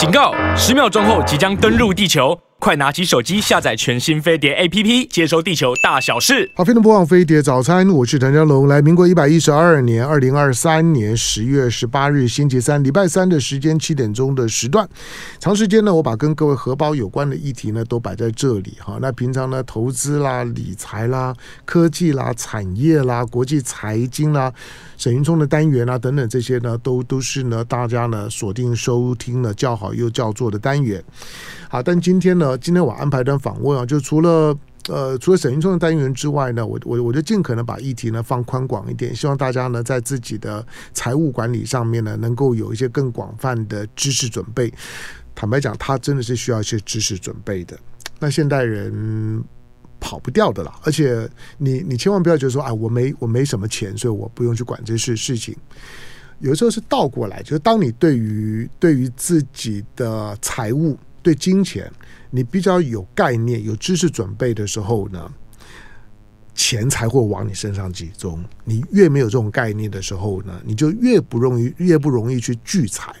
警告！十秒钟后即将登陆地球。快拿起手机下载全新飞碟 APP，接收地球大小事。好，非常播放飞碟早餐，我是谭家龙。来，民国一百一十二年二零二三年十月十八日星期三，礼拜三的时间七点钟的时段，长时间呢，我把跟各位荷包有关的议题呢都摆在这里哈。那平常呢，投资啦、理财啦、科技啦、产业啦、国际财经啦、沈云聪的单元啊等等这些呢，都都是呢大家呢锁定收听了叫好又叫座的单元。好，但今天呢，今天我安排的访问啊，就除了呃，除了沈云聪的单元之外呢，我我我就尽可能把议题呢放宽广一点，希望大家呢在自己的财务管理上面呢，能够有一些更广泛的知识准备。坦白讲，他真的是需要一些知识准备的。那现代人跑不掉的啦，而且你你千万不要觉得说，哎，我没我没什么钱，所以我不用去管这些事情。有时候是倒过来，就是当你对于对于自己的财务。对金钱，你比较有概念、有知识准备的时候呢，钱才会往你身上集中。你越没有这种概念的时候呢，你就越不容易、越不容易去聚财。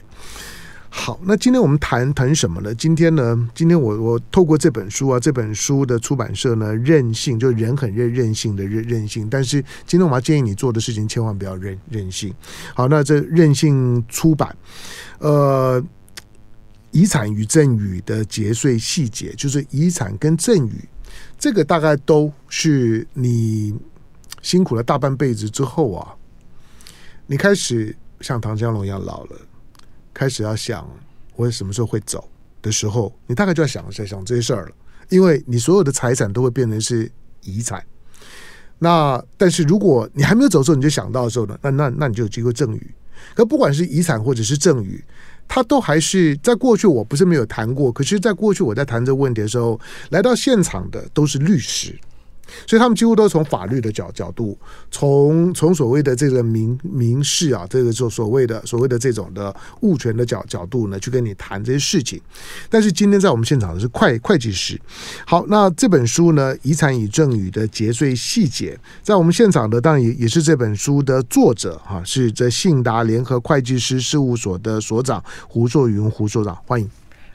好，那今天我们谈谈什么呢？今天呢，今天我我透过这本书啊，这本书的出版社呢，任性，就人很任任性的任任性。但是今天我们要建议你做的事情，千万不要任任性。好，那这任性出版，呃。遗产与赠与的节税细节，就是遗产跟赠与，这个大概都是你辛苦了大半辈子之后啊，你开始像唐江龙一样老了，开始要想我什么时候会走的时候，你大概就要想在想这些事儿了，因为你所有的财产都会变成是遗产。那但是如果你还没有走的时候，你就想到的时候呢，那那那你就有机会赠与。可不管是遗产或者是赠与。他都还是在过去，我不是没有谈过。可是，在过去我在谈这个问题的时候，来到现场的都是律师。所以他们几乎都是从法律的角角度，从从所谓的这个民民事啊，这个所所谓的所谓的这种的物权的角角度呢，去跟你谈这些事情。但是今天在我们现场的是会会计师。好，那这本书呢，《遗产与赠与的节税细节》，在我们现场的当然也也是这本书的作者哈，是这信达联合会计师事务所的所长胡作云胡所长，欢迎。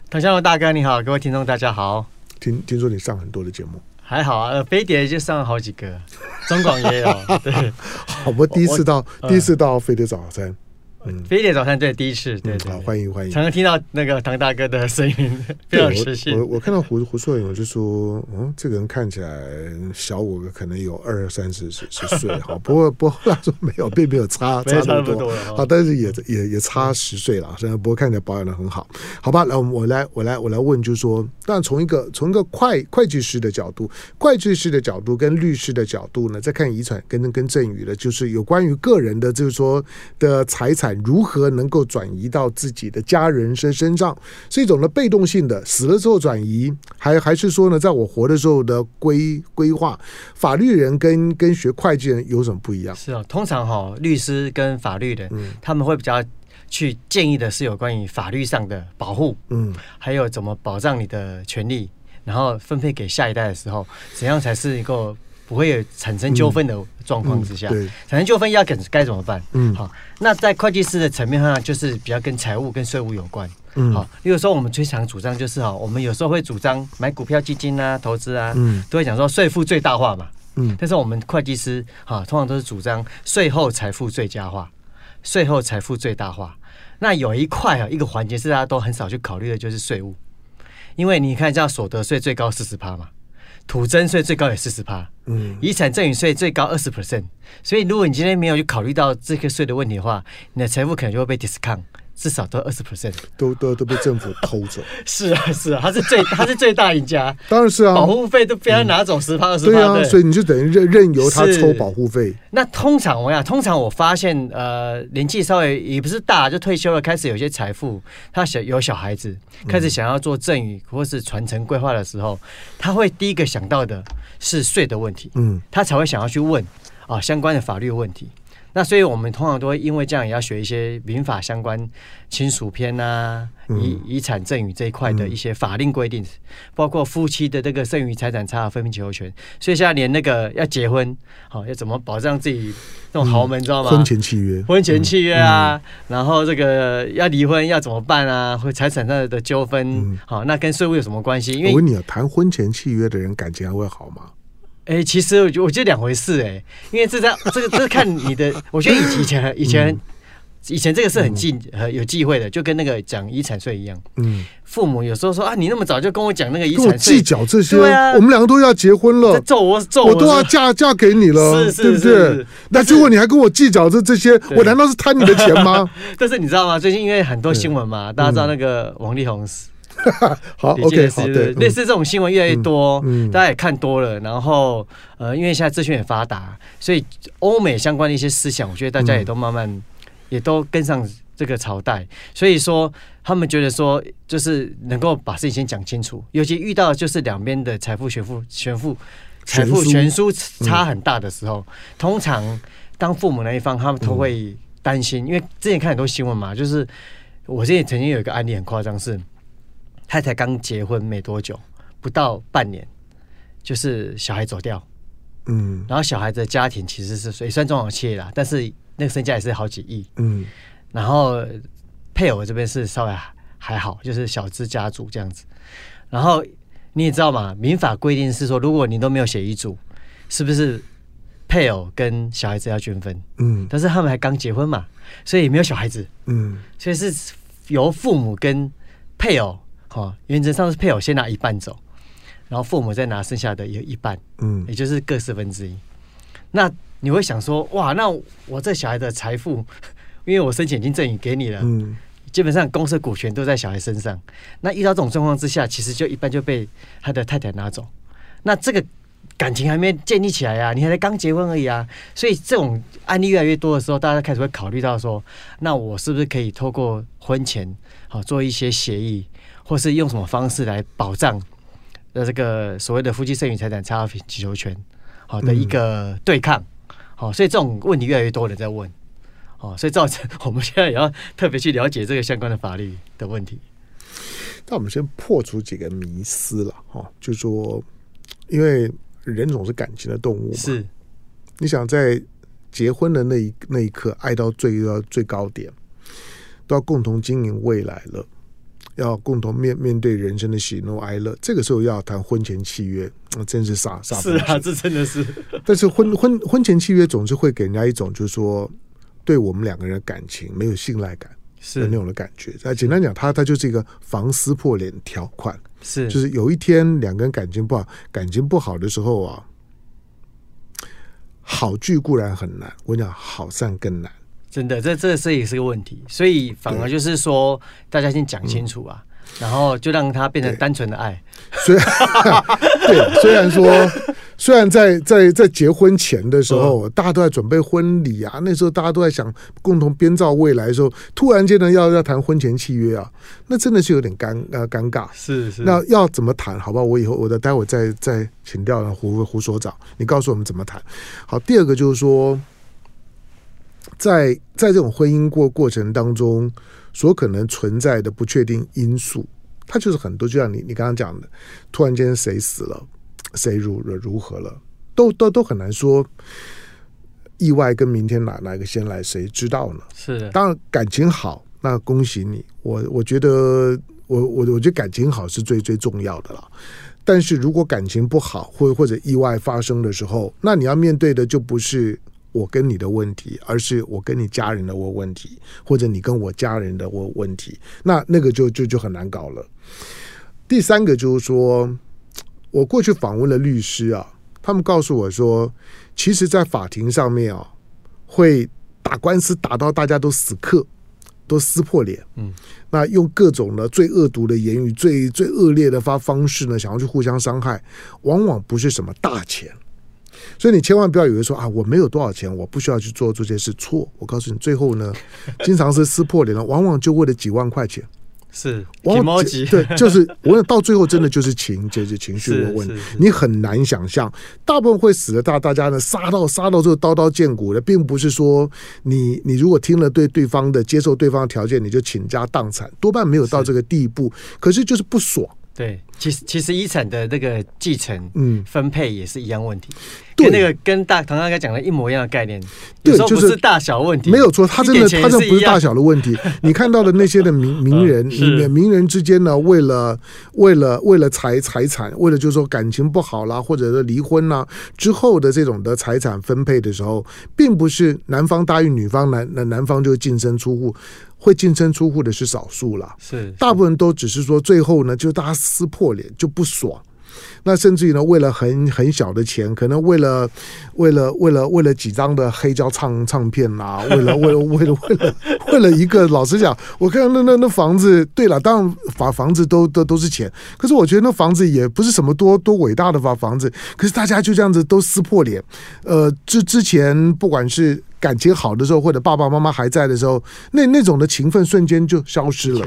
唐湘龙大哥你好，各位听众大家好。听听说你上很多的节目。还好啊，飞碟就上了好几个，中广也有。对，好，我第一次到，第一次到飞碟早餐。嗯，飞碟早餐对第一次，对，对，好，欢迎欢迎，常常听到那个唐大哥的声音，非常熟悉。我我看到胡胡硕勇，我就说，嗯，这个人看起来小我可能有二三十十十岁，好，不过不过他说没有，并没有差差那么多，好，但是也也也差十岁了，虽然不过看起来保养的很好，好吧？来，我我来我来我来问，就是说，但从一个从一个会会计师的角度，会计师的角度跟律师的角度呢，再看遗产跟跟赠与的，就是有关于个人的，就是说的财产。如何能够转移到自己的家人身身上？是一种的被动性的，死了之后转移，还还是说呢，在我活的时候的规规划？法律人跟跟学会计人有什么不一样？是啊，通常哈、哦，律师跟法律人，嗯，他们会比较去建议的是有关于法律上的保护，嗯，还有怎么保障你的权利，然后分配给下一代的时候，怎样才是一个。不会有产生纠纷的状况之下，嗯嗯、产生纠纷要该该怎么办？嗯，好，那在会计师的层面上，就是比较跟财务跟税务有关。嗯，好，例如说我们最常主张就是哈，我们有时候会主张买股票基金啊、投资啊，嗯，都会讲说税负最大化嘛。嗯，但是我们会计师哈，通常都是主张税后财富最佳化，税后财富最大化。那有一块啊，一个环节是大家都很少去考虑的，就是税务，因为你看这样所得税最高四十趴嘛。土增税最高也四十趴，嗯，遗产赠与税最高二十 percent，所以如果你今天没有去考虑到这个税的问题的话，你的财富可能就会被 discount。至少都二十 percent，都都都被政府偷走。是啊，是啊，他是最他是最大赢家。当然是啊，保护费都被他拿走十趴二十趴。对啊，所以你就等于任任由他抽保护费。那通常我讲，通常我发现，呃，年纪稍微也不是大，就退休了，开始有些财富，他小有小孩子，开始想要做赠与或是传承规划的时候，他会第一个想到的是税的问题，嗯，他才会想要去问啊相关的法律问题。那所以我们通常都会因为这样，也要学一些民法相关亲属篇啊、遗遗产赠与这一块的一些法令规定，嗯、包括夫妻的这个剩余财产差额分配请求权。所以现在连那个要结婚，好要怎么保障自己那种豪门，你知道吗？婚前契约，婚前契约啊，然后这个要离婚要怎么办啊？或财产上的纠纷，好，那跟税务有什么关系？因为我问你啊，谈婚前契约的人感情还会好吗？哎、欸，其实我觉我觉得两回事哎、欸，因为这这这个这是看你的，我觉得以以前以前、嗯、以前这个是很忌很有忌讳的，就跟那个讲遗产税一样。嗯，父母有时候说啊，你那么早就跟我讲那个遗产税，计较这些，啊、我们两个都要结婚了，揍我揍我，我都要嫁嫁给你了，是是不对？那结果你还跟我计较这这些，我难道是贪你的钱吗？但是你知道吗？最近因为很多新闻嘛，大家知道那个王力宏死。好，OK，好，对，类似这种新闻越来越多，嗯，大家也看多了，然后呃，因为现在资讯也发达，所以欧美相关的一些思想，我觉得大家也都慢慢也都跟上这个朝代，所以说他们觉得说，就是能够把事情先讲清楚，尤其遇到就是两边的财富悬富悬富财富悬殊差很大的时候，通常当父母那一方他们都会担心，因为之前看很多新闻嘛，就是我之前曾经有一个案例很夸张是。太太刚结婚没多久，不到半年，就是小孩走掉，嗯，然后小孩的家庭其实是也算中小企业啦，但是那个身家也是好几亿，嗯，然后配偶这边是稍微还好，就是小资家族这样子，然后你也知道嘛，民法规定是说，如果你都没有写遗嘱，是不是配偶跟小孩子要均分？嗯，但是他们还刚结婚嘛，所以没有小孩子，嗯，所以是由父母跟配偶。哦，原则上是配偶先拿一半走，然后父母再拿剩下的有一半，嗯，也就是各四分之一。那你会想说，哇，那我这小孩的财富，因为我申请已经赠与给你了，嗯，基本上公司股权都在小孩身上。那遇到这种状况之下，其实就一半就被他的太太拿走。那这个感情还没建立起来呀，啊，你还在刚结婚而已啊。所以这种案例越来越多的时候，大家开始会考虑到说，那我是不是可以透过婚前好做一些协议？或是用什么方式来保障的这个所谓的夫妻剩余财产差额请求权好的一个对抗好，所以这种问题越来越多人在问哦，所以造成 我们现在也要特别去了解这个相关的法律的问题。那我们先破除几个迷思了哈，就说因为人总是感情的动物嘛，是你想在结婚的那一那一刻爱到最要最高点，都要共同经营未来了。要共同面面对人生的喜怒哀乐，这个时候要谈婚前契约，那真是傻傻。是啊，这真的是。但是婚婚婚前契约总是会给人家一种，就是说，对我们两个人的感情没有信赖感，是那种的感觉。那简单讲，它它就是一个防撕破脸条款，是就是有一天两个人感情不好，感情不好的时候啊，好聚固然很难，我跟你讲，好散更难。真的，这这这也是个问题，所以反而就是说，大家先讲清楚啊，嗯、然后就让它变成单纯的爱。虽然 对，虽然说，虽然在在在结婚前的时候，大家都在准备婚礼啊，那时候大家都在想共同编造未来的时候，突然间呢要要谈婚前契约啊，那真的是有点尴呃尴尬。是是，那要怎么谈？好吧，我以后我的待会再再请教了胡胡所长，你告诉我们怎么谈。好，第二个就是说。在在这种婚姻过过程当中，所可能存在的不确定因素，它就是很多。就像你你刚刚讲的，突然间谁死了，谁如如何了，都都都很难说。意外跟明天哪哪个先来，谁知道呢？是。当然感情好，那恭喜你。我我觉得我我我觉得感情好是最最重要的了。但是如果感情不好，或或者意外发生的时候，那你要面对的就不是。我跟你的问题，而是我跟你家人的我问题，或者你跟我家人的我问题，那那个就就就很难搞了。第三个就是说，我过去访问了律师啊，他们告诉我说，其实，在法庭上面啊，会打官司打到大家都死磕，都撕破脸，嗯，那用各种的最恶毒的言语、最最恶劣的发方式呢，想要去互相伤害，往往不是什么大钱。所以你千万不要以为说啊，我没有多少钱，我不需要去做这件事。错，我告诉你，最后呢，经常是撕破脸了，往往就为了几万块钱，是往往对，就是我到最后真的就是情，就是情绪的问题，你很难想象，大部分会死的大大家呢杀到杀到这个刀刀见骨的，并不是说你你如果听了对对方的接受对方的条件，你就倾家荡产，多半没有到这个地步，可是就是不爽。对，其实其实遗产的那个继承、嗯，分配也是一样问题，跟那个跟大唐刚才讲的一模一样的概念。对，就是大小问题，没有错，他真的他这不是大小的问题。你看到的那些的名 名人，名名人之间呢，为了为了为了财财产，为了就是说感情不好啦，或者是离婚啦之后的这种的财产分配的时候，并不是男方答应女方，男男男方就净身出户。会净身出户的是少数了，是大部分都只是说最后呢，就大家撕破脸就不爽。那甚至于呢，为了很很小的钱，可能为了为了为了为了几张的黑胶唱唱片啊，为了为了为了为了为了一个，老实讲，我看那那那房子，对了，当然房房子都都都是钱，可是我觉得那房子也不是什么多多伟大的房房子，可是大家就这样子都撕破脸。呃，之之前不管是。感情好的时候，或者爸爸妈妈还在的时候，那那种的情分瞬间就消失了。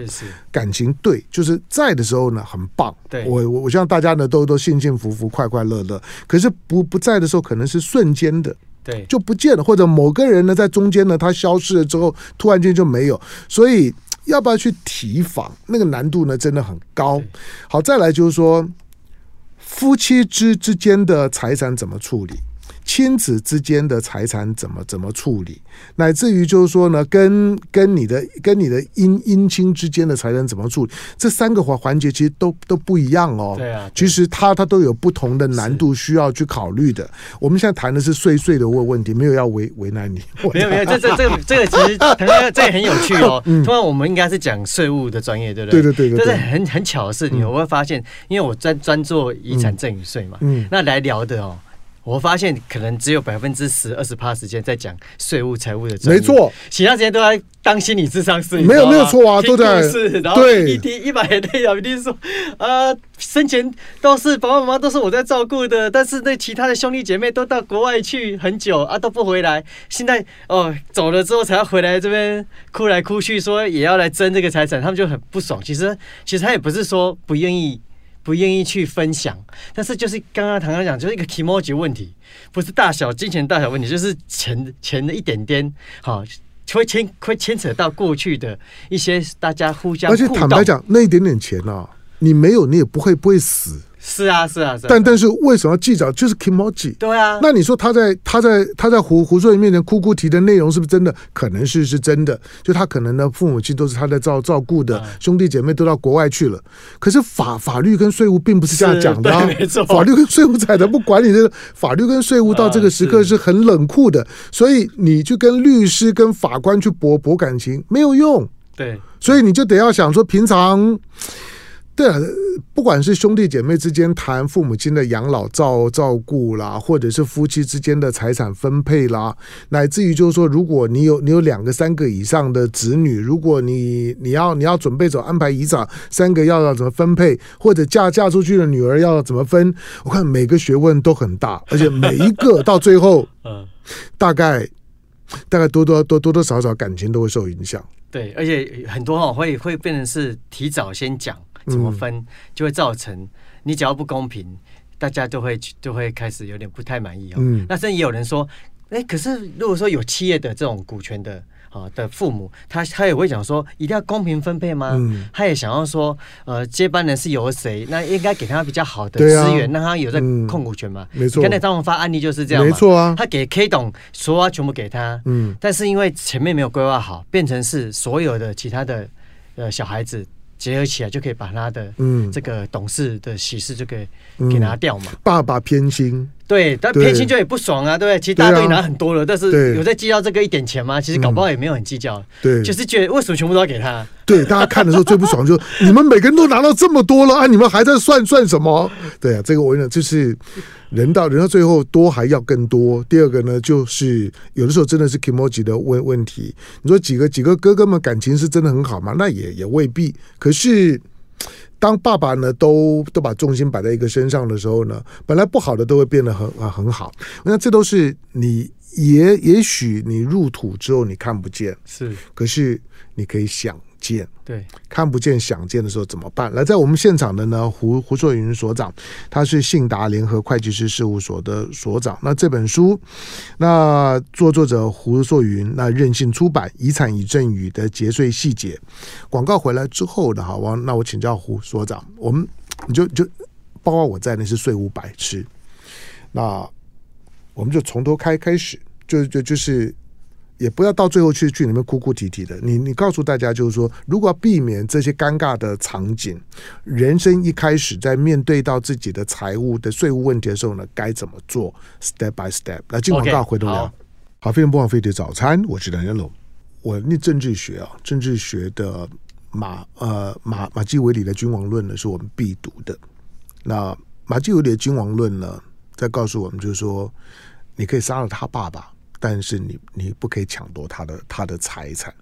感情对，就是在的时候呢，很棒。对，我我我希望大家呢都都幸幸福福、快快乐乐。可是不不在的时候，可能是瞬间的，对，就不见了。或者某个人呢在中间呢，他消失了之后，突然间就没有。所以要不要去提防？那个难度呢真的很高。好，再来就是说，夫妻之之间的财产怎么处理？亲子之间的财产怎么怎么处理，乃至于就是说呢，跟跟你的跟你的姻姻亲之间的财产怎么处理，这三个环环节其实都都不一样哦。对啊，其实它它都有不同的难度需要去考虑的。我们现在谈的是税税的问问题，没有要为为难你。没有没有，这这这个这个其实 这个这也很有趣哦。通常我们应该是讲税务的专业，对不对？对对对对。但是很很巧的是，你会发现，因为我专专做遗产赠与税嘛，嗯，那来聊的哦。我发现可能只有百分之十、二十趴时间在讲税务、财务的，没错，其他时间都在当心理智商师。没有没有错啊，都在是，然后一提一百内容，一定说啊，生前都是爸爸妈妈都是我在照顾的，但是那其他的兄弟姐妹都到国外去很久啊，都不回来，现在哦走了之后才要回来这边哭来哭去，说也要来争这个财产，他们就很不爽。其实其实他也不是说不愿意。不愿意去分享，但是就是刚刚唐刚讲，就是一个 kimochi 问题，不是大小金钱大小问题，就是钱钱的一点点，好，会牵会牵扯到过去的一些大家互相，而且坦白讲，那一点点钱啊，你没有，你也不会不会死。是啊，是啊，是啊。但但是为什么要计较？就是 kimochi。对啊。那你说他在他在他在胡胡作人面前哭哭啼的内容是不是真的？可能是是真的。就他可能呢，父母亲都是他在照照顾的，兄弟姐妹都到国外去了。可是法法律跟税务并不是这样讲的啊。没错。法律跟税务才的不管你这个法律跟税务到这个时刻是很冷酷的，所以你去跟律师跟法官去搏搏感情没有用。对。所以你就得要想说平常。对啊，不管是兄弟姐妹之间谈父母亲的养老照照顾啦，或者是夫妻之间的财产分配啦，乃至于就是说，如果你有你有两个、三个以上的子女，如果你你要你要准备走安排遗产，三个要要怎么分配，或者嫁嫁出去的女儿要怎么分，我看每个学问都很大，而且每一个到最后，嗯，大概大概多多多多多少少感情都会受影响。对，而且很多哈会会变成是提早先讲。怎么分就会造成你只要不公平，大家都会就会开始有点不太满意哦。嗯，那甚至也有人说，哎，可是如果说有企业的这种股权的啊的父母，他他也会讲说，一定要公平分配吗？嗯，他也想要说，呃，接班人是由谁？那应该给他比较好的资源，让他有在控股权嘛？没错。刚才张荣发案例就是这样，没错啊。他给 K 董所有全部给他，嗯，但是因为前面没有规划好，变成是所有的其他的呃小孩子。结合起来就可以把他的嗯这个董事的喜事就给给拿掉嘛。爸爸偏心，对，但偏心就也不爽啊，对不对？其实大家都拿很多了，但是有在计较这个一点钱吗？其实搞不好也没有很计较，对，就是觉得为什么全部都要给他？对，大家看的时候最不爽就是你们每个人都拿到这么多了啊，你们还在算算什么？对啊，这个我跟你讲就是。人到人到最后多还要更多。第二个呢，就是有的时候真的是 kimochi 的问问题。你说几个几个哥哥们感情是真的很好吗？那也也未必。可是当爸爸呢都都把重心摆在一个身上的时候呢，本来不好的都会变得很啊很好。那这都是你也也许你入土之后你看不见，是，可是你可以想见，对，看不见想见的时候怎么办？来，在我们现场的呢，胡胡硕云所长，他是信达联合会计师事务所的所长。那这本书，那作作者胡硕云，那任性出版《遗产与赠与的节税细节》。广告回来之后呢，好，那我请教胡所长，我们你就就包括我在内是税务白痴，那我们就从头开开始，就就就是。也不要到最后去去里面哭哭啼啼的。你你告诉大家，就是说，如果要避免这些尴尬的场景，人生一开始在面对到自己的财务的税务问题的时候呢，该怎么做？Step by step。来进广告，回头聊。好，好，非常不枉费的早餐，我是梁家龙。我念政治学啊，政治学的马呃马马基维里的君王论呢，是我们必读的。那马基维里的君王论呢，在告诉我们，就是说，你可以杀了他爸爸。但是你你不可以抢夺他的他的财产。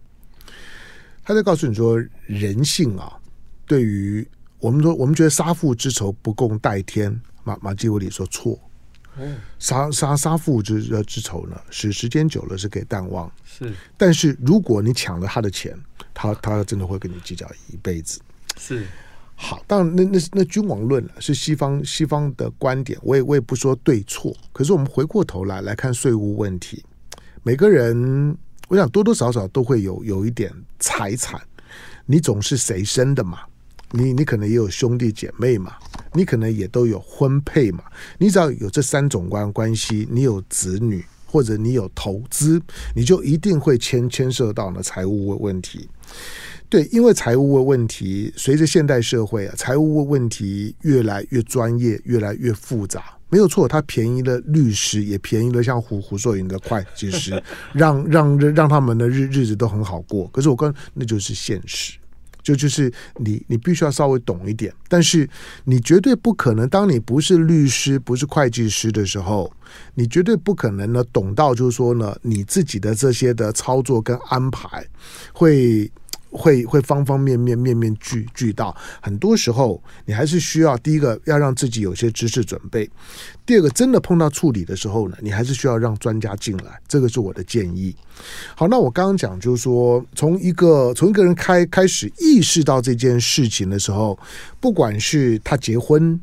他在告诉你说，人性啊，对于我们说，我们觉得杀父之仇不共戴天。马马基维里说错，杀杀杀父之之仇呢，是时间久了是可以淡忘。是，但是如果你抢了他的钱，他他真的会跟你计较一辈子。是。好，当然那那那君王论是西方西方的观点，我也我也不说对错。可是我们回过头来来看税务问题，每个人我想多多少少都会有有一点财产，你总是谁生的嘛？你你可能也有兄弟姐妹嘛？你可能也都有婚配嘛？你只要有这三种关关系，你有子女或者你有投资，你就一定会牵牵涉到呢财务问题。对，因为财务的问题，随着现代社会啊，财务的问题越来越专业，越来越复杂，没有错，它便宜了律师，也便宜了像胡胡硕云的会计师，让让让他们的日日子都很好过。可是我跟那就是现实，就就是你你必须要稍微懂一点，但是你绝对不可能，当你不是律师，不是会计师的时候，你绝对不可能呢懂到，就是说呢，你自己的这些的操作跟安排会。会会方方面面面面俱俱到，很多时候你还是需要第一个要让自己有些知识准备，第二个真的碰到处理的时候呢，你还是需要让专家进来，这个是我的建议。好，那我刚刚讲就是说，从一个从一个人开开始意识到这件事情的时候，不管是他结婚，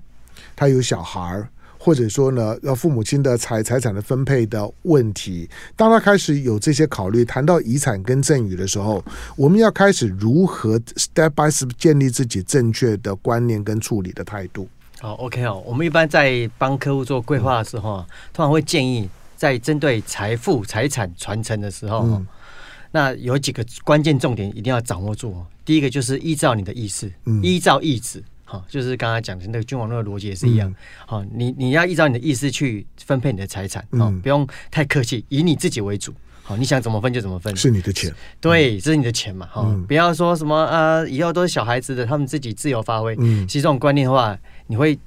他有小孩。或者说呢，要父母亲的财财产的分配的问题，当他开始有这些考虑，谈到遗产跟赠与的时候，我们要开始如何 step by step 建立自己正确的观念跟处理的态度。好，OK 哦，我们一般在帮客户做规划的时候，嗯、通常会建议在针对财富财产传承的时候，嗯、那有几个关键重点一定要掌握住。第一个就是依照你的意思，嗯、依照意志。就是刚才讲的那个君王论的逻辑也是一样。好、嗯，你你要依照你的意思去分配你的财产，嗯，不用太客气，以你自己为主。好，你想怎么分就怎么分，是你的钱，对，这是你的钱嘛。哈、嗯，不要说什么呃，以后都是小孩子的，他们自己自由发挥。嗯，其实这种观念的话，你会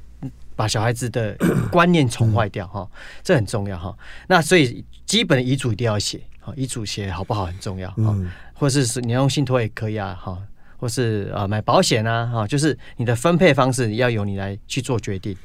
把小孩子的 观念宠坏掉。哈、嗯，这很重要。哈，那所以基本的遗嘱一定要写。好，遗嘱写好不好很重要。嗯，或者是你用信托也可以啊。哈。或是呃，买保险啊，哈，就是你的分配方式要由你来去做决定。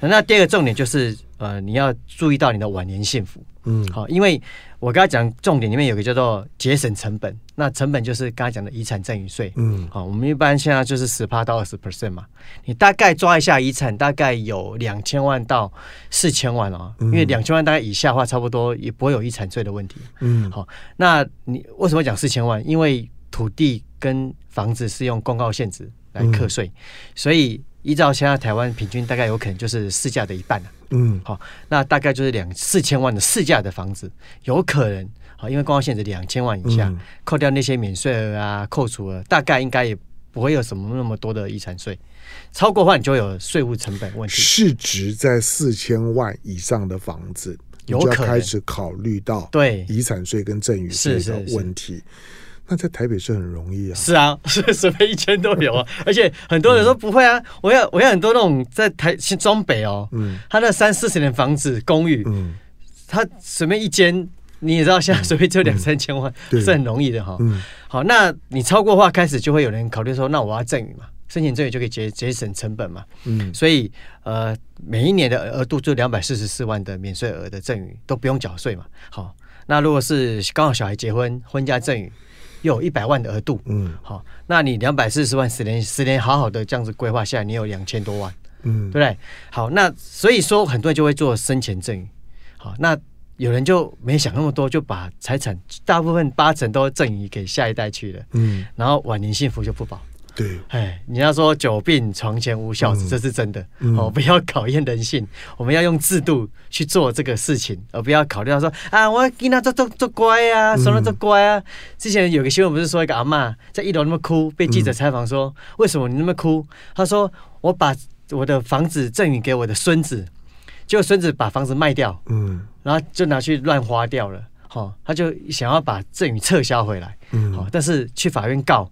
那第二个重点就是，呃，你要注意到你的晚年幸福，嗯，好，因为我刚才讲重点里面有个叫做节省成本，那成本就是刚才讲的遗产赠与税，嗯，好，我们一般现在就是十趴到二十 percent 嘛，你大概抓一下遗产，大概有两千万到四千万哦，因为两千万大概以下的话，差不多也不会有遗产税的问题，嗯，好，那你为什么讲四千万？因为土地跟房子是用公告限值来课税，嗯、所以依照现在台湾平均大概有可能就是市价的一半、啊、嗯，好，那大概就是两四千万的市价的房子，有可能好，因为公告限值两千万以下，嗯、扣掉那些免税额啊、扣除额，大概应该也不会有什么那么多的遗产税。超过的话，你就有税务成本问题。市值在四千万以上的房子，有可能开始考虑到对遗产税跟赠与税的问题。那在台北是很容易啊，是啊，是随便一间都有啊，而且很多人说不会啊，我要我要很多那种在台中北哦，嗯，他那三四十年房子公寓，嗯，他随便一间，你也知道现在随便就两三千万，是很容易的哈，嗯，好，那你超过的话开始就会有人考虑说，那我要赠与嘛，申请赠与就可以节节省成本嘛，嗯，所以呃，每一年的额度就两百四十四万的免税额的赠与都不用缴税嘛，好，那如果是刚好小孩结婚婚嫁赠与。又有一百万的额度，嗯，好，那你两百四十万十年十年好好的这样子规划下来，你有两千多万，嗯，对不对？好，那所以说很多人就会做生前赠与，好，那有人就没想那么多，就把财产大部分八成都赠与给下一代去了，嗯，然后晚年幸福就不保。对，哎，你要说久病床前无孝子，嗯、这是真的。嗯、哦，不要考验人性，我们要用制度去做这个事情，而不要考虑到说啊，我给他做做做乖啊，说了做乖啊。嗯、之前有个新闻不是说一个阿嬷在一楼那么哭，被记者采访说，嗯、为什么你那么哭？他说我把我的房子赠予给我的孙子，结果孙子把房子卖掉，嗯，然后就拿去乱花掉了。好、哦，他就想要把赠与撤销回来，嗯，但是去法院告。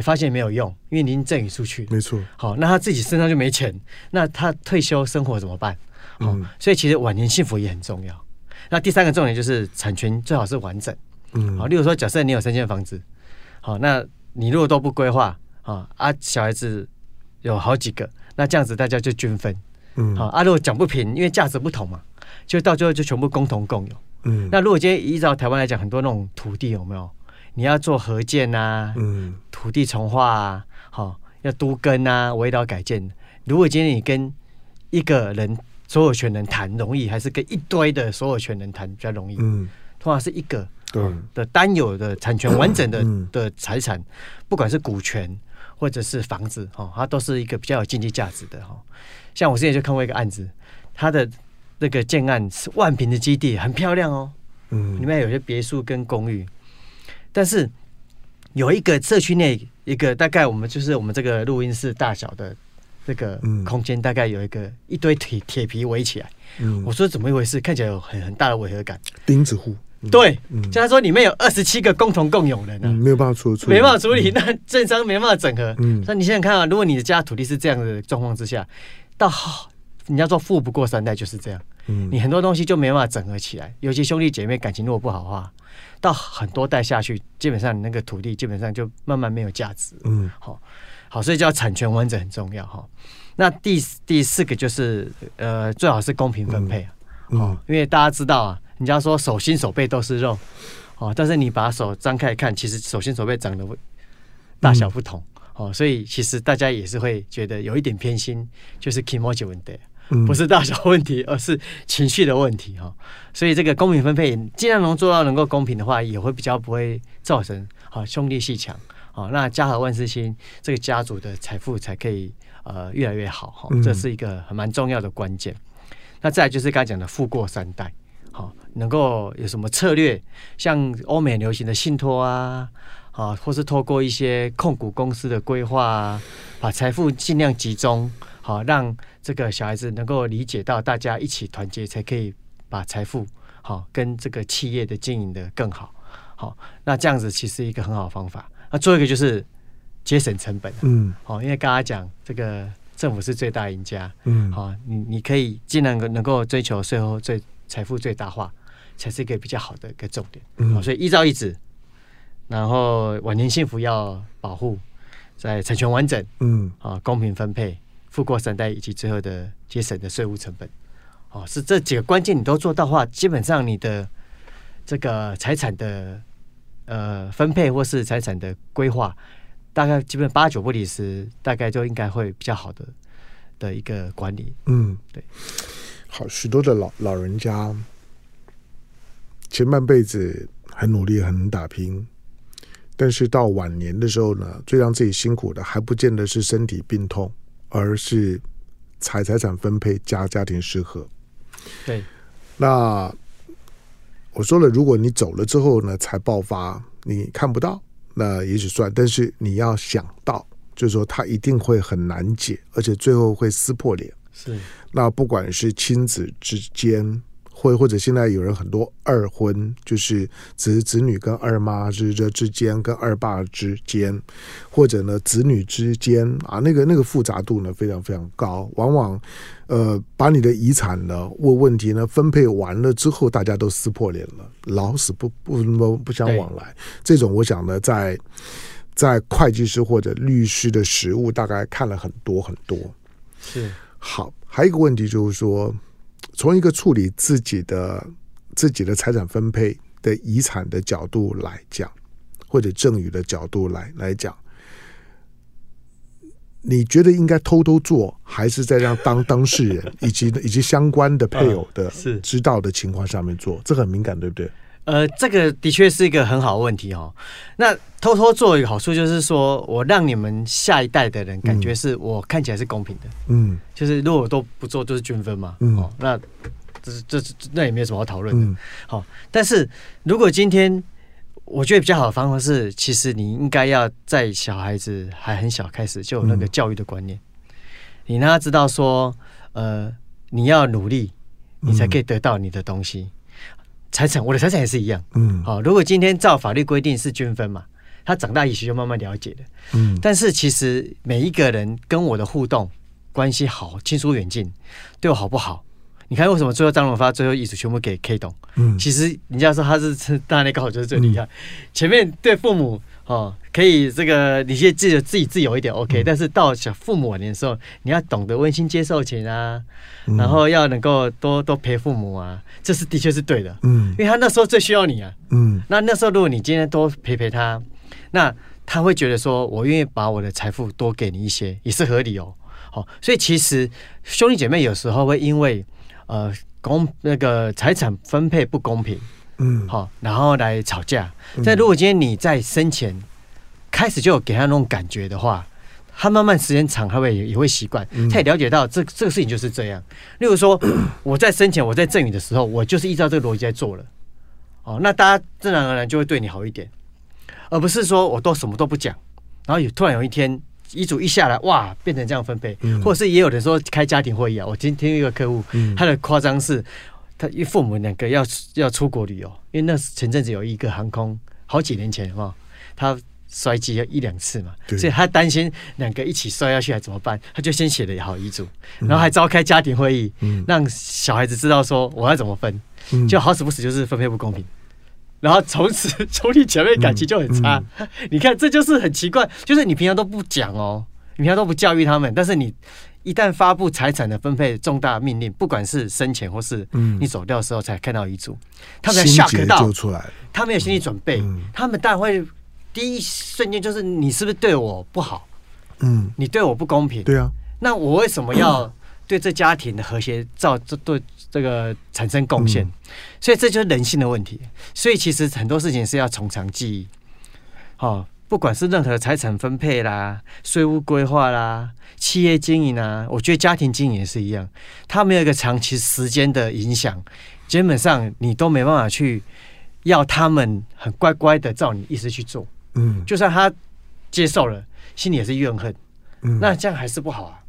你发现没有用，因为您赠予出去，没错。好，那他自己身上就没钱，那他退休生活怎么办？好，所以其实晚年幸福也很重要。那第三个重点就是产权最好是完整。嗯，好，例如说，假设你有三间房子，好，那你如果都不规划，啊啊，小孩子有好几个，那这样子大家就均分。嗯，好，啊，如果讲不平，因为价值不同嘛，就到最后就全部共同共有。嗯，那如果今天依照台湾来讲，很多那种土地有没有？你要做合建啊，嗯，土地重化啊，好、哦，要都跟啊，围绕改建。如果今天你跟一个人所有权人谈容易，还是跟一堆的所有权人谈比较容易？嗯，通常是一个对的单有的产权完整的的财产，不管是股权或者是房子，哈、哦，它都是一个比较有经济价值的哈、哦。像我之前就看过一个案子，它的那个建案是万平的基地，很漂亮哦，嗯，里面有些别墅跟公寓。但是有一个社区内一个大概我们就是我们这个录音室大小的这个空间，大概有一个一堆铁铁皮围起来。嗯，我说怎么一回事？看起来有很很大的违和感。钉子户。对，就他说里面有二十七个共同共有人呢，没有办法处理，没办法处理，那政商没办法整合。嗯，那你想想看啊，如果你的家土地是这样的状况之下，到你要说富不过三代就是这样。嗯，你很多东西就没办法整合起来，尤其兄弟姐妹感情如果不好的话。到很多代下去，基本上你那个土地基本上就慢慢没有价值。嗯，好，好，所以叫产权完整很重要哈。那第第四个就是呃，最好是公平分配啊。嗯，因为大家知道啊，人家说手心手背都是肉，哦，但是你把手张开看，其实手心手背长得大小不同，哦，所以其实大家也是会觉得有一点偏心，就是 emoji 问题。不是大小问题，而是情绪的问题哈。所以这个公平分配，尽量能做到能够公平的话，也会比较不会造成好兄弟鬩墙。好，那家和万事兴，这个家族的财富才可以呃越来越好哈。这是一个很蛮重要的关键。那再来就是刚才讲的富过三代，好，能够有什么策略？像欧美流行的信托啊，啊，或是透过一些控股公司的规划啊，把财富尽量集中。好，让这个小孩子能够理解到，大家一起团结，才可以把财富好跟这个企业的经营的更好。好，那这样子其实一个很好的方法。那做一个就是节省成本。嗯，好，因为刚刚讲这个政府是最大赢家。嗯，好，你你可以尽量能够追求最后最财富最大化，才是一个比较好的一个重点。嗯，好，所以依照一子，然后晚年幸福要保护，在产权完整。嗯，啊，公平分配。富过三代，以及最后的节省的税务成本，哦，是这几个关键你都做到的话，基本上你的这个财产的呃分配或是财产的规划，大概基本八九不离十，大概就应该会比较好的的一个管理。嗯，对。好，许多的老老人家前半辈子很努力，很打拼，但是到晚年的时候呢，最让自己辛苦的还不见得是身体病痛。而是财财产分配加家庭失和。对，那我说了，如果你走了之后呢，才爆发，你看不到，那也许算。但是你要想到，就是说他一定会很难解，而且最后会撕破脸。是，那不管是亲子之间。或或者现在有人很多二婚，就是子子女跟二妈之这之间，跟二爸之间，或者呢子女之间啊，那个那个复杂度呢非常非常高，往往呃把你的遗产呢问问题呢分配完了之后，大家都撕破脸了，老死不不不不相往来。这种我想呢，在在会计师或者律师的实务，大概看了很多很多。是好，还有一个问题就是说。从一个处理自己的自己的财产分配的遗产的角度来讲，或者赠与的角度来来讲，你觉得应该偷偷做，还是在让当当事人以及以及相关的配偶的是知道的情况下面做？这很敏感，对不对？呃，这个的确是一个很好的问题哦。那偷偷做一个好处就是说，我让你们下一代的人感觉是我看起来是公平的。嗯，就是如果我都不做，就是均分嘛。嗯，哦，那这是这是那也没有什么好讨论的。好，但是如果今天我觉得比较好的方法是，其实你应该要在小孩子还很小开始就有那个教育的观念，你让他知道说，呃，你要努力，你才可以得到你的东西。财产，我的财产也是一样。嗯，好，如果今天照法律规定是均分嘛，他长大也许就慢慢了解了。嗯，但是其实每一个人跟我的互动关系好，亲疏远近，对我好不好？你看为什么最后张荣发最后遗嘱全部给 K 董？嗯，其实人家说他是大内高手就是最厉害，嗯、前面对父母。哦，可以这个，你先自己自己自由一点，OK、嗯。但是到小父母晚年的时候，你要懂得温馨接受情啊，嗯、然后要能够多多陪父母啊，这是的确是对的，嗯，因为他那时候最需要你啊，嗯。那那时候如果你今天多陪陪他，那他会觉得说，我愿意把我的财富多给你一些，也是合理哦。好，所以其实兄弟姐妹有时候会因为呃公那个财产分配不公平。嗯，好，然后来吵架。但如果今天你在生前开始就有给他那种感觉的话，他慢慢时间长，他会也会习惯，他也了解到这这个事情就是这样。例如说，我在生前我在赠与的时候，我就是依照这个逻辑在做了。哦，那大家自然而然就会对你好一点，而不是说我都什么都不讲，然后有突然有一天遗嘱一下来，哇，变成这样分配，或者是也有人说开家庭会议啊。我今天听一个客户，他的夸张是。他因为父母两个要要出国旅游，因为那前阵子有一个航空，好几年前哈，他摔机了一两次嘛，所以他担心两个一起摔下去还怎么办？他就先写了好遗嘱，然后还召开家庭会议，让小孩子知道说我要怎么分，就好死不死就是分配不公平，然后从此兄弟姐妹感情就很差。你看这就是很奇怪，就是你平常都不讲哦，你平常都不教育他们，但是你。一旦发布财产的分配重大命令，不管是生前或是你走掉的时候才看到遗嘱，嗯、他们吓得到，他没有心理准备，嗯、他们当然会第一瞬间就是你是不是对我不好？嗯，你对我不公平？对啊，那我为什么要对这家庭的和谐造这对这个产生贡献？嗯、所以这就是人性的问题。所以其实很多事情是要从长计议，好。不管是任何财产分配啦、税务规划啦、企业经营啊，我觉得家庭经营也是一样，它没有一个长期时间的影响，基本上你都没办法去要他们很乖乖的照你意思去做。嗯，就算他接受了，心里也是怨恨。嗯，那这样还是不好啊。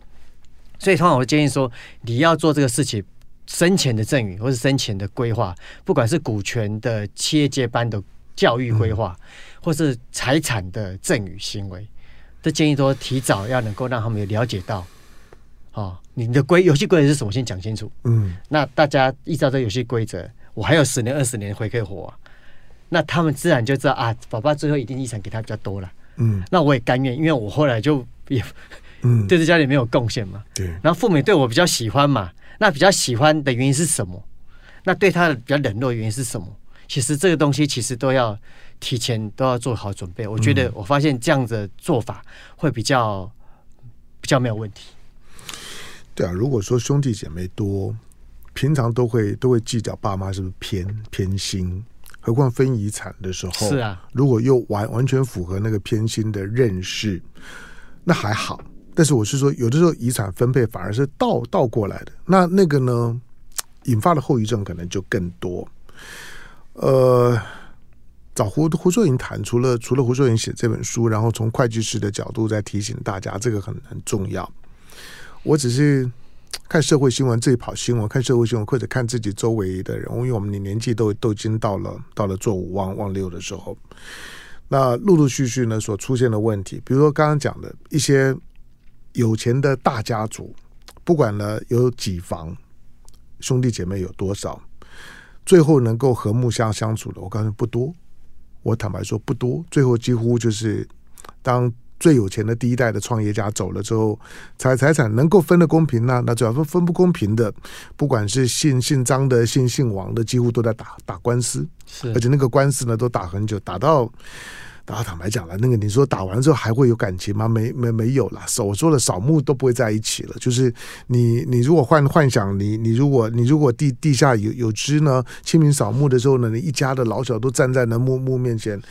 所以通常我会建议说，你要做这个事情，生前的赠与或是生前的规划，不管是股权的企业接班的教育规划。嗯或是财产的赠与行为，这建议都提早要能够让他们有了解到，哦，你的规游戏规则是什么？先讲清楚。嗯，那大家依照这游戏规则，我还有十年、二十年回可以活，啊，那他们自然就知道啊，爸爸最后一定遗产给他比较多了。嗯，那我也甘愿，因为我后来就也嗯 对这家里没有贡献嘛。对，然后父母对我比较喜欢嘛，那比较喜欢的原因是什么？那对他的比较冷落的原因是什么？其实这个东西其实都要。提前都要做好准备，我觉得我发现这样的做法会比较比较没有问题。对啊，如果说兄弟姐妹多，平常都会都会计较爸妈是不是偏偏心，何况分遗产的时候，是啊，如果又完完全符合那个偏心的认识，那还好。但是我是说，有的时候遗产分配反而是倒倒过来的，那那个呢，引发的后遗症可能就更多。呃。找胡胡硕营谈，除了除了胡硕营写这本书，然后从会计师的角度再提醒大家，这个很很重要。我只是看社会新闻，自己跑新闻，看社会新闻或者看自己周围的人，因为我们的年纪都都已经到了到了做五忘忘六的时候，那陆陆续续呢所出现的问题，比如说刚刚讲的一些有钱的大家族，不管呢有几房，兄弟姐妹有多少，最后能够和睦相相处的，我告诉你不多。我坦白说不多，最后几乎就是当最有钱的第一代的创业家走了之后，财财产能够分的公平呢、啊？那主要分分不公平的，不管是姓姓张的、姓姓王的，几乎都在打打官司，是而且那个官司呢都打很久，打到然后坦白讲了，那个你说打完之后还会有感情吗？没没没有了。我说了，扫墓都不会在一起了。就是你你如果幻幻想你你如果你如果地地下有有知呢，清明扫墓的时候呢，你一家的老小都站在那墓墓面前，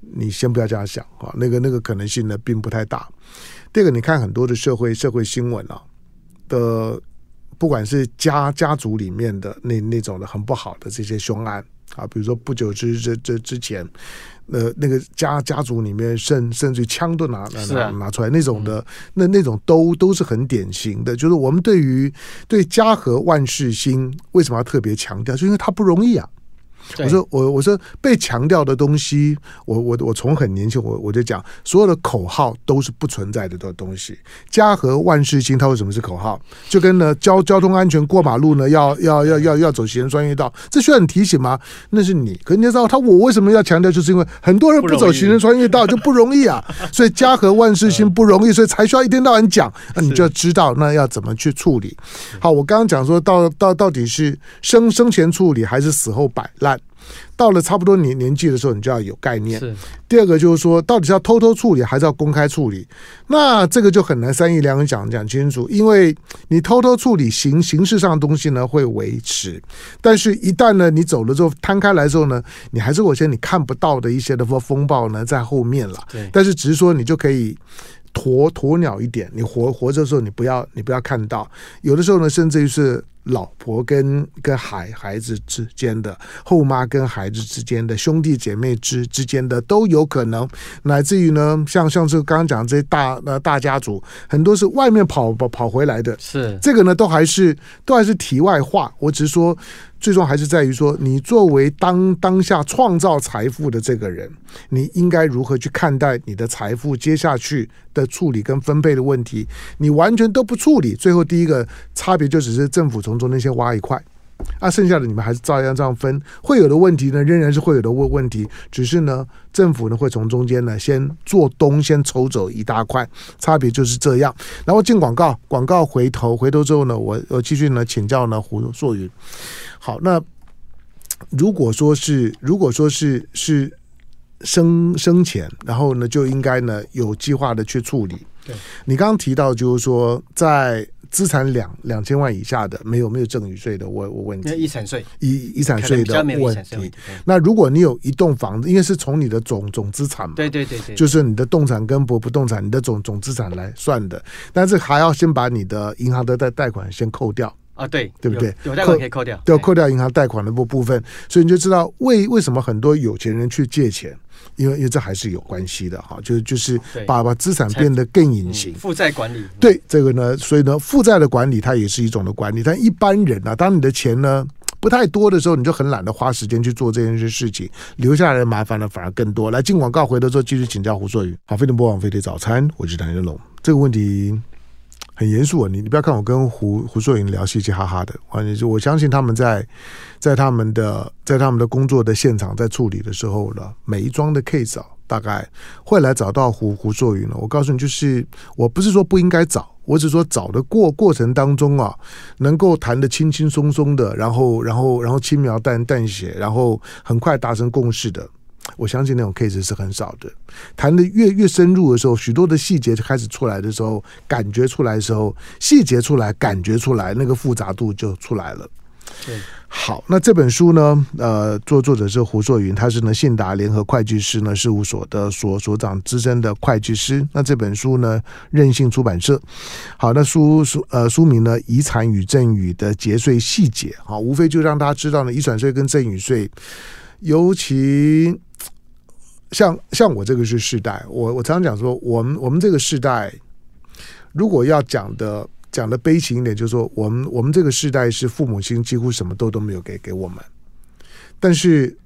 你先不要这样想啊，那个那个可能性呢并不太大。这个你看很多的社会社会新闻啊的，不管是家家族里面的那那种的很不好的这些凶案啊，比如说不久之这这之前。呃，那个家家族里面甚甚至枪都拿拿拿出来那种的，那那种都都是很典型的。就是我们对于对家和万事兴为什么要特别强调？就因为它不容易啊。我说我我说被强调的东西，我我我从很年轻我我就讲，所有的口号都是不存在的的东西。家和万事兴，它为什么是口号？就跟呢交交通安全过马路呢，要要要要要走行人专用道，这需要你提醒吗？那是你。可你知道他我为什么要强调？就是因为很多人不走行人穿越道就不容易啊，所以家和万事兴不容易，所以才需要一天到晚讲。那你就要知道那要怎么去处理。好，我刚刚讲说到到到底是生生前处理还是死后摆烂？到了差不多年年纪的时候，你就要有概念。是。第二个就是说，到底是要偷偷处理还是要公开处理？那这个就很难三言两语讲讲清楚，因为你偷偷处理形形式上的东西呢会维持，但是一旦呢你走了之后摊开来之后呢，你还是有些你看不到的一些的风暴呢在后面了。对。但是只是说你就可以。鸵鸵鸟一点，你活活着的时候，你不要你不要看到，有的时候呢，甚至于是老婆跟跟孩孩子之间的，后妈跟孩子之间的，兄弟姐妹之之间的都有可能，乃至于呢，像像这刚刚讲这些大呃大家族，很多是外面跑跑跑回来的，是。这个呢，都还是都还是题外话，我只是说。最终还是在于说，你作为当当下创造财富的这个人，你应该如何去看待你的财富接下去的处理跟分配的问题？你完全都不处理，最后第一个差别就只是政府从中间先挖一块。啊，剩下的你们还是照样这样分，会有的问题呢，仍然是会有的问问题，只是呢，政府呢会从中间呢先做东，先抽走一大块，差别就是这样。然后进广告，广告回头，回头之后呢，我我继续呢请教呢胡硕云。好，那如果说是如果说是是生生前，然后呢就应该呢有计划的去处理。对，你刚刚提到就是说在。资产两两千万以下的没有没有赠与税的我我问题，遗产税遗遗产税的问题。那如果你有一栋房子，因为是从你的总总资产嘛，对对对对，就是你的动产跟不不动产，你的总总资产来算的。但是还要先把你的银行的贷贷款先扣掉啊，对对不对？有贷款可以扣掉，对，扣掉银行贷款的部部分，所以你就知道为为什么很多有钱人去借钱。因为因为这还是有关系的哈，就是就是把把资产变得更隐形，负债管理。对这个呢，所以呢，负债的管理它也是一种的管理。但一般人呢、啊，当你的钱呢不太多的时候，你就很懒得花时间去做这件事事情，留下来的麻烦呢反而更多。来进广告，回头之后继续请教胡硕宇。好，飞碟播网飞碟早餐，我是谭元龙。这个问题。很严肃啊！你你不要看我跟胡胡硕云聊嘻嘻哈哈的，反正就我相信他们在在他们的在他们的工作的现场在处理的时候呢，每一桩的 case 啊，大概会来找到胡胡硕云了。我告诉你，就是我不是说不应该找，我只是说找的过过程当中啊，能够谈得轻轻松松的，然后然后然后轻描淡淡写，然后很快达成共识的。我相信那种 case 是很少的，谈的越越深入的时候，许多的细节就开始出来的时候，感觉出来的时候，细节出来，感觉出来，那个复杂度就出来了。对，好，那这本书呢，呃，作作者是胡硕云，他是呢信达联合会计师呢事务所的所所长，资深的会计师。那这本书呢，任性出版社。好，那书书呃书名呢，遗产与赠与的节税细节。好，无非就让大家知道呢，遗产税跟赠与税，尤其。像像我这个是世代，我我常常讲说，我们我们这个世代，如果要讲的讲的悲情一点，就是说，我们我们这个世代是父母亲几乎什么都都没有给给我们，但是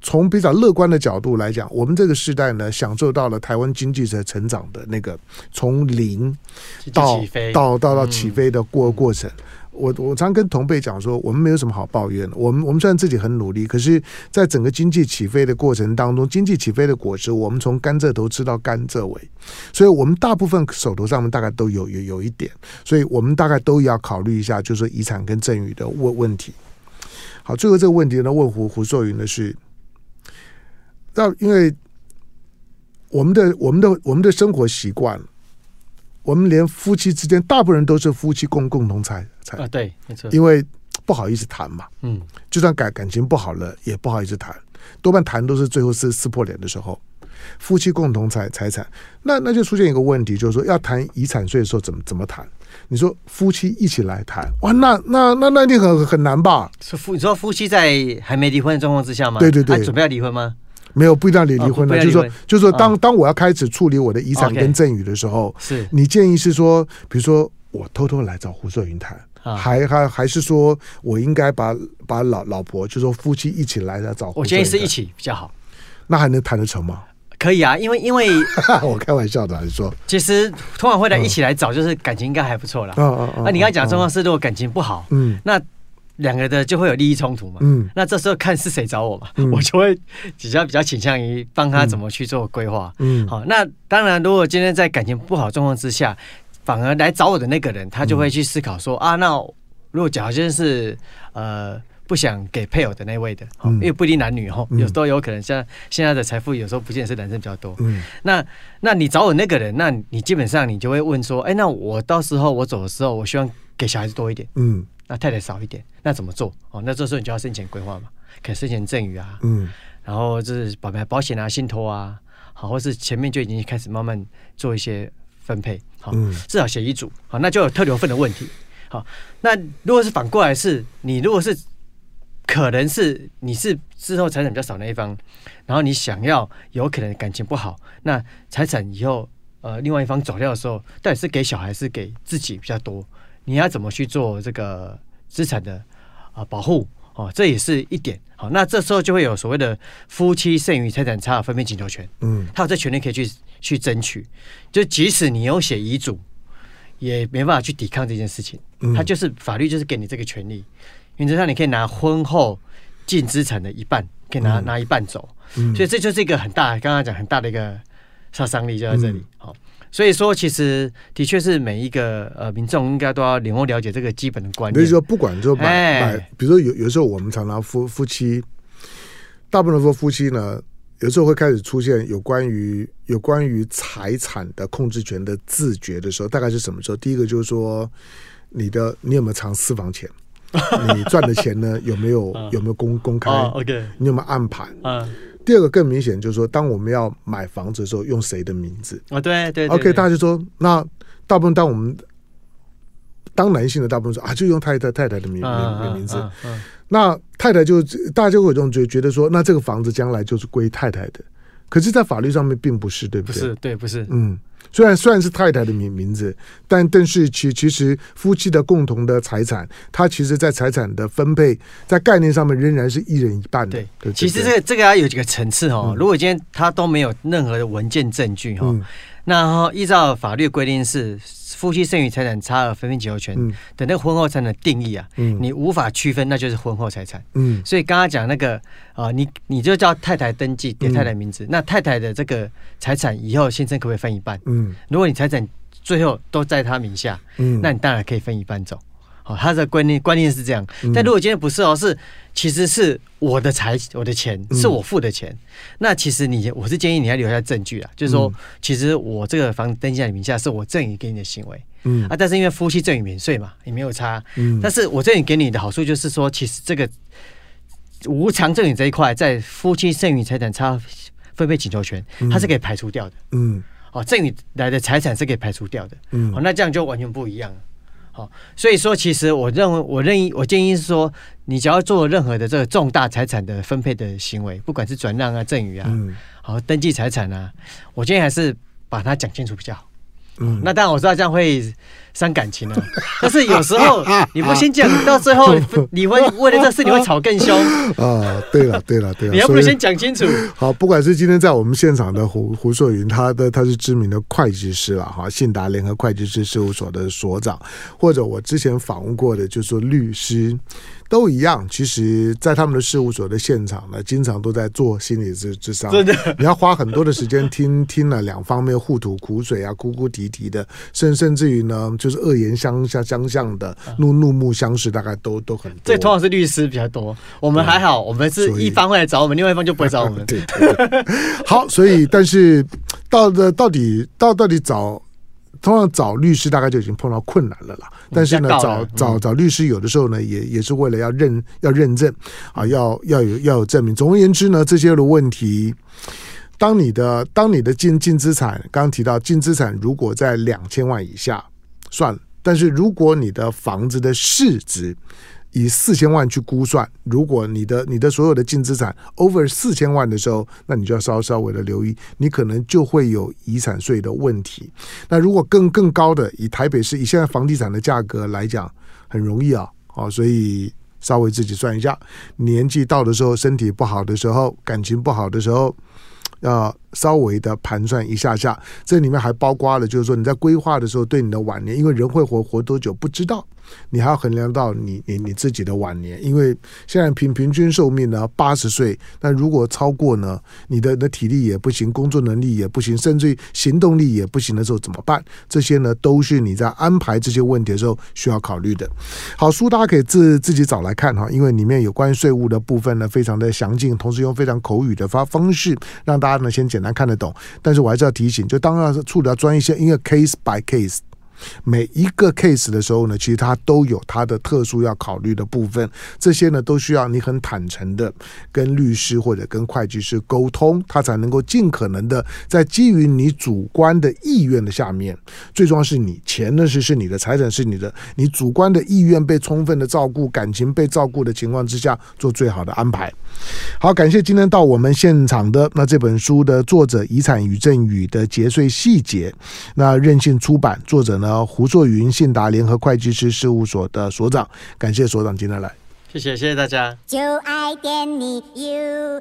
从比较乐观的角度来讲，我们这个世代呢，享受到了台湾经济的成长的那个从零到到到到起飞的过过程。我我常跟同辈讲说，我们没有什么好抱怨的。我们我们虽然自己很努力，可是在整个经济起飞的过程当中，经济起飞的果实，我们从甘蔗头吃到甘蔗尾，所以我们大部分手头上面大概都有有有一点，所以我们大概都要考虑一下，就是遗产跟赠与的问问题。好，最后这个问题呢，问胡胡硕云的是，那因为我们的我们的我们的生活习惯，我们连夫妻之间，大部分人都是夫妻共共同财财啊，对，没错，因为不好意思谈嘛，嗯，就算感感情不好了，也不好意思谈，多半谈都是最后撕撕破脸的时候。夫妻共同财财产，那那就出现一个问题，就是说要谈遗产税的时候怎么怎么谈？你说夫妻一起来谈，哇，那那那那一定很很难吧？是夫，你说夫妻在还没离婚的状况之下吗？对对对，啊、准备要离婚吗？没有，不一定要离离婚的，就是说，就是说，当当我要开始处理我的遗产跟赠与的时候，是你建议是说，比如说我偷偷来找胡硕云谈，还还还是说我应该把把老老婆，就是说夫妻一起来来找？我建议是一起比较好，那还能谈得成吗？可以啊，因为因为 我开玩笑的，还是说，其实通常会来一起来找，就是感情应该还不错啦。嗯嗯嗯。那你刚才讲的状况是，如果感情不好，嗯，那。两个的就会有利益冲突嘛，嗯，那这时候看是谁找我嘛，嗯、我就会比较比较倾向于帮他怎么去做规划，嗯，好，那当然，如果今天在感情不好状况之下，反而来找我的那个人，他就会去思考说、嗯、啊，那如果假设是呃不想给配偶的那位的，嗯、因为不一定男女哈，有时候有可能像现在的财富有时候不见得是男生比较多，嗯，那那你找我那个人，那你基本上你就会问说，哎，那我到时候我走的时候，我希望给小孩子多一点，嗯。那太太少一点，那怎么做？哦，那这时候你就要生前规划嘛，可以生前赠与啊，嗯，然后就是保保险啊、信托啊，好，或是前面就已经开始慢慢做一些分配，好，嗯、至少写遗嘱，好，那就有特留份的问题，好，那如果是反过来是，你如果是可能是你是之后财产比较少那一方，然后你想要有可能感情不好，那财产以后呃另外一方走掉的时候，到底是给小孩是给自己比较多？你要怎么去做这个资产的啊保护哦？这也是一点好。那这时候就会有所谓的夫妻剩余财产差分配请求权。嗯，他有这权利可以去去争取。就即使你有写遗嘱，也没办法去抵抗这件事情。嗯，他就是法律就是给你这个权利。原则上你可以拿婚后净资产的一半，可以拿拿一半走。嗯，所以这就是一个很大，刚刚讲很大的一个杀伤力就在这里。好。所以说，其实的确是每一个呃民众应该都要领悟了解这个基本的观念。比如说，不管就买买，比如说有有时候我们常常夫夫妻，大部分说夫妻呢，有时候会开始出现有关于有关于财产的控制权的自觉的时候，大概是什么时候？第一个就是说，你的你有没有藏私房钱？你赚的钱呢有没有有没有公公开？OK，你有没有暗盘？嗯。第二个更明显就是说，当我们要买房子的时候，用谁的名字？啊，对对。OK，大家就说，那大部分当我们当男性的大部分说啊，就用太太太太的名名名字。那太太就大家就会有这种觉觉得说，那这个房子将来就是归太太的。可是，在法律上面并不是，对不对？不是，对，不是。嗯。虽然虽然是太太的名名字，但但是其其实夫妻的共同的财产，它其实，在财产的分配在概念上面仍然是一人一半的。对，对对其实这个这个要有几个层次哦。嗯、如果今天他都没有任何的文件证据哈，嗯、那依照法律规定是。夫妻剩余财产差额分配请求权的那个婚后财产的定义啊，嗯、你无法区分，那就是婚后财产。嗯，所以刚刚讲那个啊、呃，你你就叫太太登记，点太太名字，嗯、那太太的这个财产以后先生可不可以分一半？嗯，如果你财产最后都在他名下，嗯，那你当然可以分一半走。好，他的观念观念是这样，但如果今天不是哦，是其实是我的财我的钱是我付的钱，嗯、那其实你我是建议你要留下证据啊，就是说其实我这个房子登记在你名下是我赠与给你的行为，嗯。啊，但是因为夫妻赠与免税嘛，也没有差，嗯，但是我赠与给你的好处就是说，其实这个无偿赠与这一块在夫妻剩余财产差分配请求权，它是可以排除掉的，嗯，哦，赠与来的财产是可以排除掉的，嗯，哦，那这样就完全不一样了。好，所以说，其实我认为，我认我建议是说，你只要做任何的这个重大财产的分配的行为，不管是转让啊、赠与啊，嗯、好登记财产啊，我建议还是把它讲清楚比较好。嗯，那当然我知道这样会伤感情了，但是有时候 你不先讲，到最后 你会为了这事你会吵更凶啊。对了，对了，对了，你要不先讲清楚。好，不管是今天在我们现场的胡胡硕云，他的他是知名的会计师了哈，信达联合会计师事务所的所长，或者我之前访问过的，就是说律师。都一样，其实，在他们的事务所的现场呢，经常都在做心理咨咨商。真的，你要花很多的时间听听了两方面互吐苦水啊，哭哭啼啼的，甚甚至于呢，就是恶言相相相向的，怒怒目相视，大概都都很多。这通常是律师比较多，我们还好，我们是一方会来找我们，另外一方就不会找我们。对，对，对，好，所以但是到的到底到到底找。通常找律师大概就已经碰到困难了啦，但是呢，找找找律师有的时候呢，也也是为了要认要认证啊，要要有要有证明。总而言之呢，这些的问题，当你的当你的净净资产，刚刚提到净资产如果在两千万以下算了，但是如果你的房子的市值，以四千万去估算，如果你的你的所有的净资产 over 四千万的时候，那你就要稍稍微的留意，你可能就会有遗产税的问题。那如果更更高的，以台北市以现在房地产的价格来讲，很容易啊，好，所以稍微自己算一下，年纪到的时候，身体不好的时候，感情不好的时候，要稍微的盘算一下下。这里面还包括了，就是说你在规划的时候，对你的晚年，因为人会活活多久不知道。你还要衡量到你你你自己的晚年，因为现在平平均寿命呢八十岁，那如果超过呢，你的的体力也不行，工作能力也不行，甚至于行动力也不行的时候怎么办？这些呢都是你在安排这些问题的时候需要考虑的。好，书大家可以自自己找来看哈，因为里面有关于税务的部分呢非常的详尽，同时用非常口语的发方式让大家呢先简单看得懂。但是我还是要提醒，就当然是处理到专业性，因为 case by case。每一个 case 的时候呢，其实它都有它的特殊要考虑的部分，这些呢都需要你很坦诚的跟律师或者跟会计师沟通，他才能够尽可能的在基于你主观的意愿的下面，最重要是你钱呢是是你的财产是你的，你主观的意愿被充分的照顾，感情被照顾的情况之下，做最好的安排。好感谢今天到我们现场的那这本书的作者遗产与赠与的节税细节。那任性出版作者呢胡硕云信达联合会计师事务所的所长。感谢所长今天来。谢谢谢谢大家。就爱点你 ufo